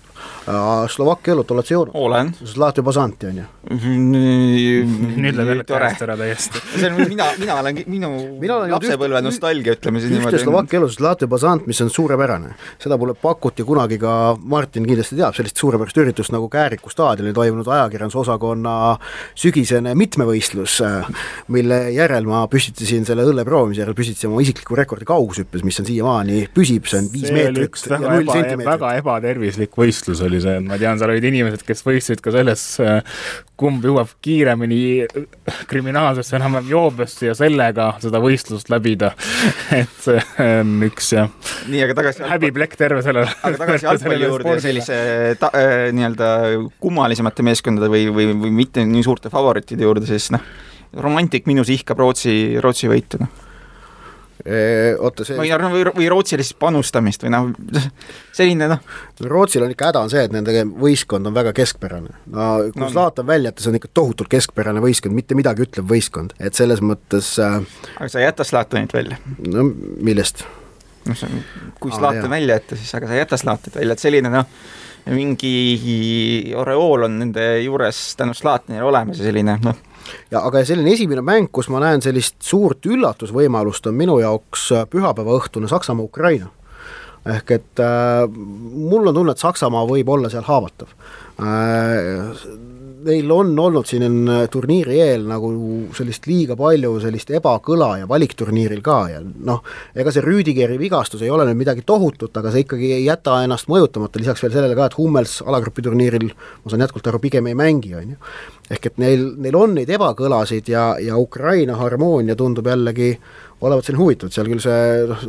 Slovakkia õlut oled sa joonud?
olen.
Zlatjo Bazanti on ju?
nüüd läheb jälle käest ära täiesti.
see on mina, mina olen, minu mina olen lapsepõlve üht, nostalgia, ütleme siis niimoodi.
ühte Slovakkia õlut, Zlatjo Bazant, mis on suurepärane. seda mulle pakuti kunagi ka, Martin kindlasti teab, sellist suurepärast üritust nagu Kääriku staadionil toimunud ajakirjandusosakonna sügisene mitmevõistlus, mille järel ma püstitasin selle õlle proovimise järel, püstitasin oma isikliku rekordi kaugushüppes, mis on siiamaani, püsib, see on viis meetrit
ja null sentimeetrit. väga ebatervislik võistlus oli see, ma tean, seal olid inimesed, kes võistlesid ka selles, kumb jõuab kiiremini kriminaalsesse enam-vähem joobesse ja sellega seda võistlust läbida. et see on üks jah.
nii, aga tagasi
häbiplekk terve sellele.
aga tagasi jalgpalli juurde ja sellise ta, äh, nii-öelda kummalisemate meeskondade või, või, või mitte nii suurte favoriitide juurde, siis noh, romantik minus ihkab Rootsi, Rootsi võitu, noh
oota see
või, või, või Rootsile siis panustamist või noh, selline noh.
Rootsil on ikka häda on see, et nende võistkond on väga keskpärane. no kui no, Zlatan välja jätta, see on ikka tohutult keskpärane võistkond, mitte midagi ütlev võistkond, et selles mõttes äh,
aga sa ei jäta Zlatanit välja?
no millest?
noh, kui Zlatan välja jätta, siis aga sa ei jäta Zlatanit välja, et selline noh, mingi oreool on nende juures tänu Zlatanile olemas ja selline noh
ja aga selline esimene mäng, kus ma näen sellist suurt üllatusvõimalust, on minu jaoks äh, pühapäevaõhtune Saksamaa-Ukraina. ehk et äh, mul on tunne, et Saksamaa võib olla seal haavatav äh, neil on olnud siin turniiri eel nagu sellist liiga palju sellist ebakõla ja valikturniiril ka ja noh, ega see Rüüdigeri vigastus ei ole nüüd midagi tohutut, aga see ikkagi ei jäta ennast mõjutamata, lisaks veel sellele ka, et Hummels alagrupiturniiril, ma saan jätkuvalt aru, pigem ei mängi, on ju. ehk et neil, neil on neid ebakõlasid ja, ja Ukraina harmoonia tundub jällegi olevat siin huvitatud, seal küll see noh,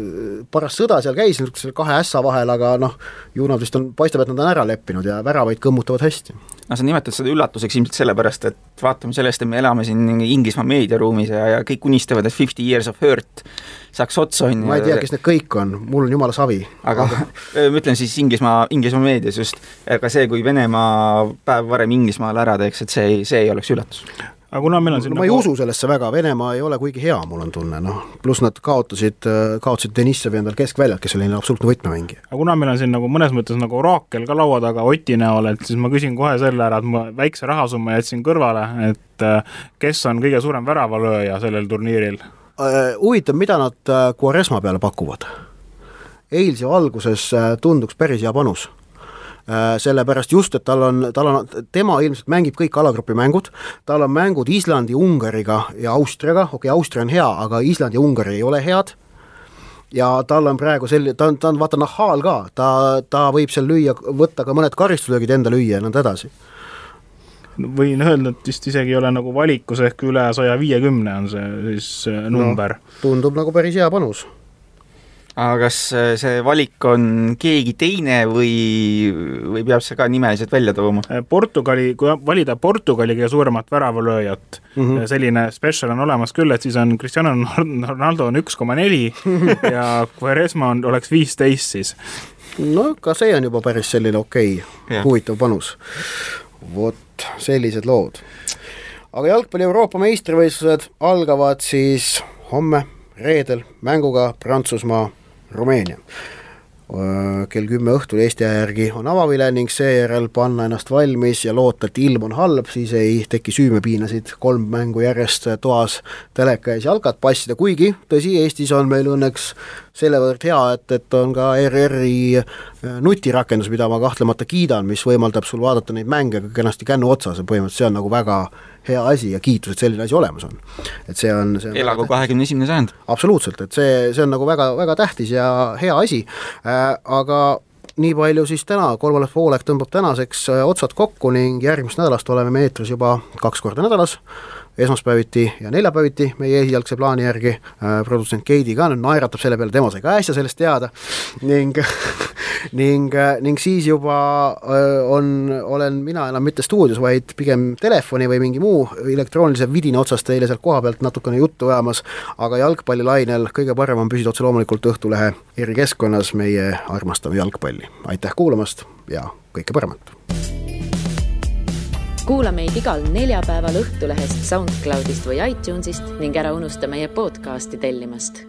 paras sõda seal käis niisuguse kahe ässa vahel, aga noh, ju nad vist on, paistab, et nad on ära leppinud ja väravaid kõmmutavad hästi.
no sa nimetad seda üllatuseks ilmselt sellepärast, et vaatame sellest, et me elame siin Inglismaa meediaruumis ja, ja kõik unistavad, et Fifty Years of Hurt saaks otsa, on
ju. ma ei tea, kes need kõik on, mul on jumala savi.
aga ma ütlen siis Inglismaa, Inglismaa meedias just, aga see, kui Venemaa päev varem Inglismaale ära teeks, et see ei, see ei oleks üllatus
aga kuna meil on siin
no, ma nagu... ei usu sellesse väga, Venemaa ei ole kuigi hea, mul on tunne, noh, pluss nad kaotasid, kaotasid Denissevi endal keskväljalt, kes oli absoluutne võtmemängija.
aga kuna meil on siin nagu mõnes mõttes nagu oraakel ka laua taga Oti näol, et siis ma küsin kohe selle ära, et ma väikse rahasumma jätsin kõrvale, et äh, kes on kõige suurem väravalööja sellel turniiril?
Äh, huvitav, mida nad Quaresma peale pakuvad? eilse valguses tunduks päris hea panus Äh, sellepärast just, et tal on, tal on, tema ilmselt mängib kõik alagrupi mängud, tal on mängud Islandi, Ungariga ja Austriaga, okei okay,, Austria on hea, aga Island ja Ungari ei ole head, ja tal on praegu selline, ta on, ta on vaata nahhaal ka, ta, ta võib seal lüüa, võtta ka mõned karistuslöögid enda lüüa ja nõnda edasi.
Võin öelda, et vist isegi ei ole nagu valikus ehk üle saja viiekümne on see siis äh, number. no,.
tundub nagu päris hea panus
aga kas äh, see valik on keegi teine või, või peab see ka nimeliselt välja tooma?
Äh, Portugali, kui valida Portugali kõige suuremat väravalööjat mm, -hmm. selline spetsial on olemas küll, et siis on Cristiano Ronaldo on üks koma neli ja Quaresma on, oleks viisteist siis.
no ka see on juba päris selline okei okay,, huvitav panus. vot sellised lood. aga jalgpalli Euroopa meistrivõistlused algavad siis homme reedel mänguga Prantsusmaa Rumeenia. kell kümme õhtul Eesti aja järgi on avavile ning seejärel panna ennast valmis ja loota, et ilm on halb, siis ei teki süümepiinasid kolm mängu järjest toas teleka ees jalgat passida, kuigi tõsi, Eestis on meil õnneks sellevõrd hea, et, et on ka ERR-i nutirakendus, mida ma kahtlemata kiidan, mis võimaldab sul vaadata neid mänge kenasti kännu otsas ja põhimõtteliselt see on nagu väga hea asi ja kiitus, et selline asi olemas on. et see on, see on
elagu kahekümne esimene sajand.
absoluutselt, et see, see on nagu väga, väga tähtis ja hea asi äh,, aga nii palju siis täna, kolmas poolek tõmbab tänaseks äh, otsad kokku ning järgmisest nädalast oleme me eetris juba kaks korda nädalas esmaspäeviti ja neljapäeviti meie esialgse plaani järgi äh,, produtsent Keidi ka nüüd naeratab selle peale, tema sai ka äsja sellest teada ning ning, ning siis juba äh, on, olen mina enam mitte stuudios, vaid pigem telefoni või mingi muu elektroonilise vidina otsas teile sealt koha pealt natukene juttu ajamas, aga jalgpallilainel kõige parem on püsida otse loomulikult Õhtulehe erikeskkonnas, meie armastame jalgpalli. aitäh kuulamast ja kõike paremat!
Kuula meid igal neljapäeval Õhtulehest, SoundCloudist või iTunesist ning ära unusta meie podcasti tellimast.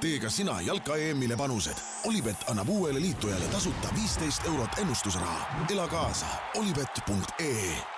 tee ka sina jalka EM-ile panused. Olipet annab uuele liitujale tasuta viisteist eurot ennustusraha. ela kaasa, olipet.ee